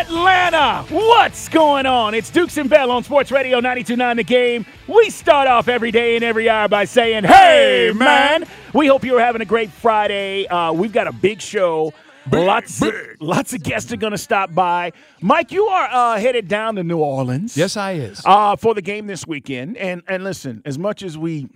Atlanta, what's going on? It's Dukes and Bell on Sports Radio 92.9 The Game. We start off every day and every hour by saying, hey, man. We hope you're having a great Friday. Uh, we've got a big show. lots, Of, lots of guests are going to stop by. Mike, you are uh, headed down to New Orleans. Yes, I is. Uh, for the game this weekend. And and listen, as much as we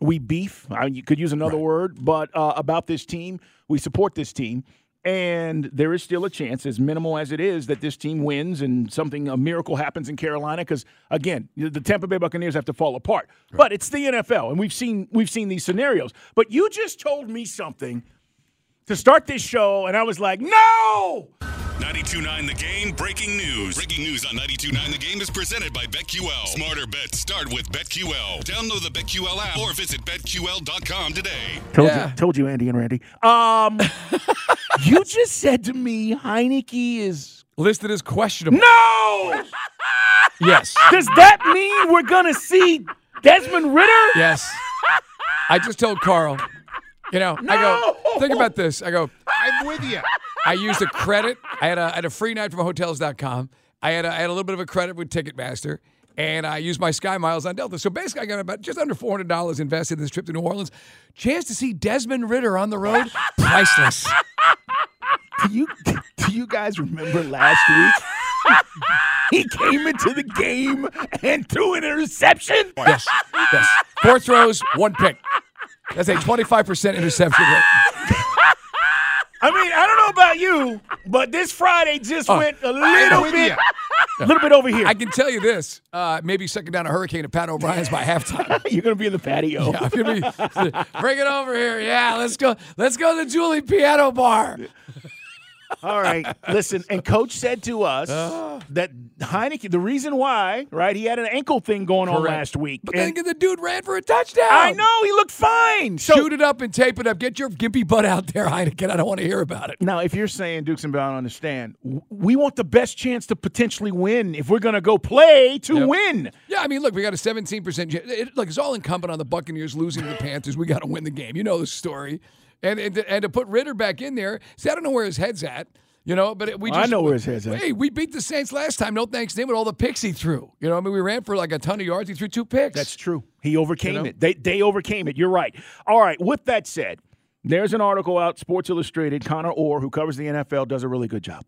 we beef, I, you could use another Right. word, but uh, about this team, we support this team. And there is still a chance, as minimal as it is, that this team wins and something, a miracle happens in Carolina. Because again, the Tampa Bay Buccaneers have to fall apart. But it's the NFL, and we've seen we've seen these scenarios. But you just told me something to start this show, and I was like, no. 92.9 The Game breaking news. Breaking news on 92.9 The Game is presented by BetQL. Smarter bets start with BetQL. Download the BetQL app or visit BetQL.com today. Told Yeah. you, told you, Andy and Randy. Um, you just said to me, Heinicke is Listed as questionable. no. Yes. Does that mean we're gonna see Desmond Ridder? Yes. I just told Carl, you know, I go, think about this. I go, I'm with you. I used a credit. I had a, I had a free night from hotels.com. I had a, I had a little bit of a credit with Ticketmaster. And I used my Sky Miles on Delta. So basically, I got about just under $400 invested in this trip to New Orleans. Chance to see Desmond Ridder on the road, priceless. Do you do you guys remember last week? he came into the game and threw an interception. Yes. Yes. Four throws, one pick. That's a 25% interception rate. I mean, I don't know about you, but this Friday just Oh, went a little bit, a little bit over here. I can tell you this: uh, maybe sucking down a hurricane at Pat O'Brien's by halftime. You're gonna be in the patio. I'm gonna be bring it over here. Yeah, let's go. Let's go to the Julie Piano Bar. All right. Listen, and coach said to us uh. that Heinicke, the reason why, right, he had an ankle thing going on Correct. last week. But and then the dude ran for a touchdown. I know he looked fine. So Shoot it up and tape it up. Get your gimpy butt out there, Heineken. I don't want to hear about it. now, if you're saying Dukes and Bell, understand. We want the best chance to potentially win if we're going to go play to Yep. win. Yeah, I mean, look, we got a 17%. chance. It, look, it's all incumbent on the Buccaneers losing to the Panthers. We got to win the game. You know the story. And, and, to, and to put Ridder back in there, see, I don't know where his head's at. You know, but we Well, I just know where his head's at. Hey, we beat the Saints last time. No thanks to him with all the picks he threw. You know, I mean, we ran for like a ton of yards. He threw two picks. That's true. He overcame You know? it. They they overcame it. You're right. All right. With that said, there's an article out, Sports Illustrated. Connor Orr, who covers the NFL, does a really good job.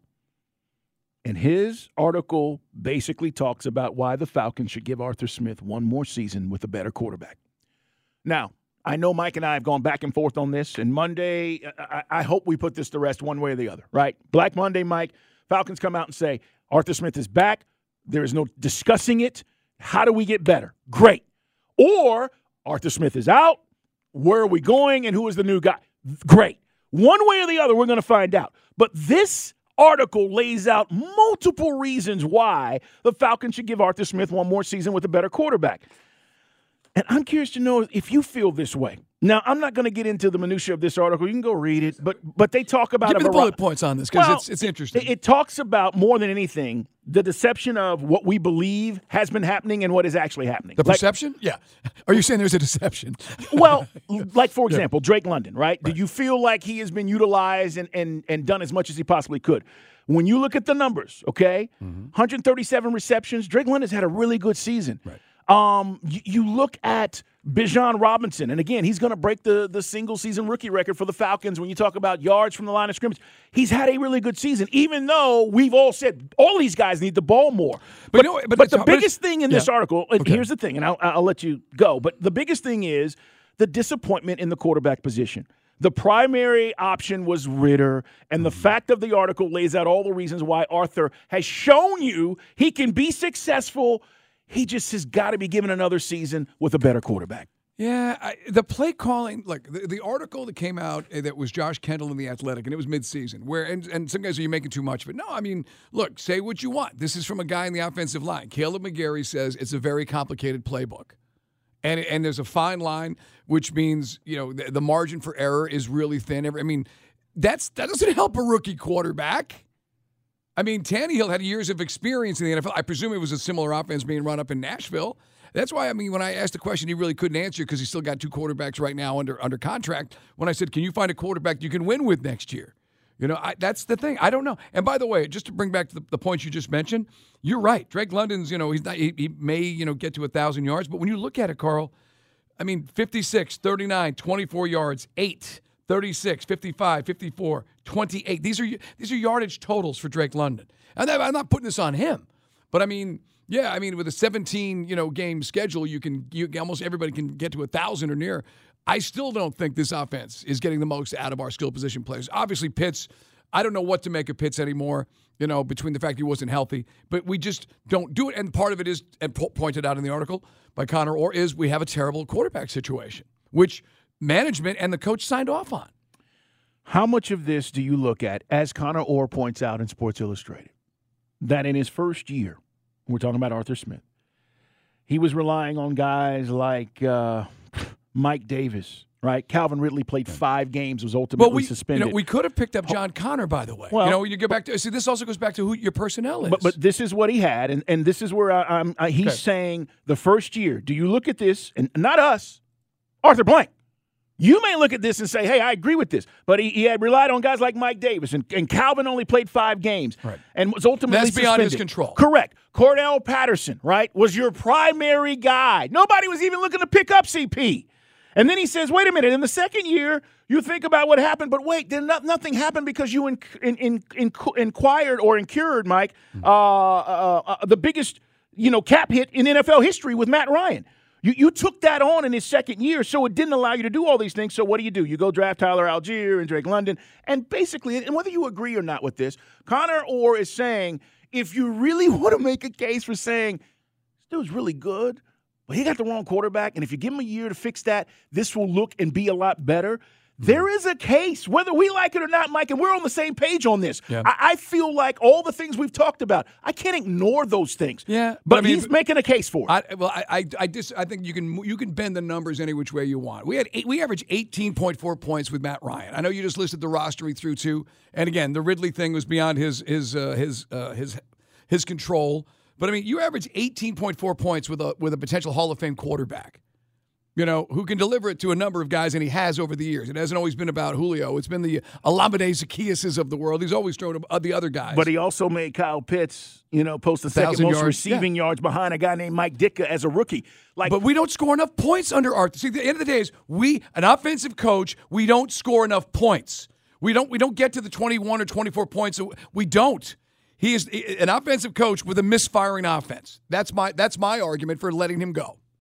And his article basically talks about why the Falcons should give Arthur Smith one more season with a better quarterback. Now, I know Mike and I have gone back and forth on this, and Monday, I, I hope we put this to rest one way or the other, right? Black Monday, Mike, Falcons come out and say, Arthur Smith is back. There is no discussing it. How do we get better? Great. Or Arthur Smith is out. Where are we going? And who is the new guy? Great. One way or the other, we're going to find out. But this article lays out multiple reasons why the Falcons should give Arthur Smith one more season with a better quarterback. And I'm curious to know if you feel this way. Now, I'm not going to get into the minutia of this article. You can go read it, but but they talk about Give me the bullet points on this because Well, it's, it's interesting. It, it talks about more than anything the deception of what we believe has been happening and what is actually happening. the Like- perception? Yeah. Are you saying there's a deception? well, like for example, Drake London, right? Do you feel like he has been utilized and, and, and done as much as he possibly could? When you look at the numbers, okay, mm-hmm. 137 receptions, Drake London's had a really good season. Right. Um, you, you look at Bijan Robinson, and again, he's going to break the the single season rookie record for the Falcons. When you talk about yards from the line of scrimmage, he's had a really good season. Even though we've all said all these guys need the ball more, But you know- but but the but biggest thing in this yeah. article, and Okay. here's the thing, and I'll, I'll let you go. But the biggest thing is the disappointment in the quarterback position. The primary option was Ridder, and the fact of the article lays out all the reasons why Arthur has shown you he can be successful. He just has got to be given another season with a better quarterback. Yeah, I, the play calling, like the, the article that came out uh, that was Josh Kendall in the Athletic, and it was midseason. Where and, and some guys are you making too much of it? No, I mean, look, say what you want. This is from a guy in the offensive line. Kaleb McGary says it's a very complicated playbook, and and there's a fine line, which means you know the, the margin for error is really thin. I mean, that's that doesn't help a rookie quarterback. I mean, Tannehill had years of experience in the NFL. I presume it was a similar offense being run up in Nashville. That's why I mean when I asked the question, he really couldn't answer because he's still got two quarterbacks right now under under contract. When I said, "Can you find a quarterback you can win with next year?" You know, I, that's the thing. I don't know. And by the way, just to bring back the, the points you just mentioned, you're right. Drake London's, you know, he's not, he, he may, you know, get to a thousand yards, but when you look at it, Carl, I mean, 56, 39, 24 yards, 8, 36, 55, 54, 28. These are these are yardage totals for Drake London. And I'm not putting this on him, but I mean, yeah, I mean, with a 17, you know, game schedule, you can you almost everybody can get to a thousand or near. I still don't think this offense is getting the most out of our skill position players. Obviously, Pitts. I don't know what to make of Pitts anymore. You know, between the fact he wasn't healthy, but we just don't do it. And part of it is, and pointed out in the article by Connor Orr, is we have a terrible quarterback situation, which management and the coach signed off on. How much of this do you look at, as Connor Orr points out in Sports Illustrated, that in his first year, we're talking about Arthur Smith. He was relying on guys like uh, Mike Davis, right? Calvin Ridley played five games, was ultimately we, suspended. You know, we could have picked up John Connor, by the way. Well, you know, you go back to see this also goes back to who your personnel is. But, but this is what he had, and, and this is where I, am he's okay. saying the first year. Do you look at this and not us, Arthur Blank? You may look at this and say, hey, I agree with this. But he, he had relied on guys like Mike Davis, and, and Calvin only played five games right. and was ultimately That's beyond suspended. his control. Correct. Cordarrelle Patterson, right, was your primary guy. Nobody was even looking to pick up CP. And then he says, wait a minute, in the second year, you think about what happened, but wait, then not, nothing happened because you in, in, in, in, inquired or incurred, Mike, hmm. uh, uh, uh, the biggest you know cap hit in NFL history with Matt Ryan. You, you took that on in his second year, so it didn't allow you to do all these things. So what do you do? You go draft Tyler Allgeier and Drake London. And basically, and whether you agree or not with this, Connor Orr is saying if you really want to make a case for saying, this dude's really good, but he got the wrong quarterback, and if you give him a year to fix that, this will look and be a lot better – there is a case, whether we like it or not, Mike, and we're on the same page on this. Yeah. I, I, feel like all the things we've talked about, I can't ignore those things. Yeah, but, but I mean, he's making a case for it. I, well, I, I, I, just, I think you can, you can bend the numbers any which way you want. We had, eight, we averaged eighteen point four points with Matt Ryan. I know you just listed the roster he threw to, and again, the Ridley thing was beyond his, his, uh, his, uh, his, his control. But I mean, you average eighteen point four points with a with a potential Hall of Fame quarterback you know, who can deliver it to a number of guys, and he has over the years. It hasn't always been about Julio. It's been the uh, Olamide Zaccheauses of the world. He's always thrown uh, the other guys. But he also made Kyle Pitts, you know, post the second most yards. receiving yeah. yards behind a guy named Mike Ditka as a rookie. Like, but we don't score enough points under Arthur. See, at the end of the day is we, an offensive coach, we don't score enough points. We don't. We don't get to the twenty-one or twenty-four points. We don't. He is an offensive coach with a misfiring offense. That's my. That's my argument for letting him go.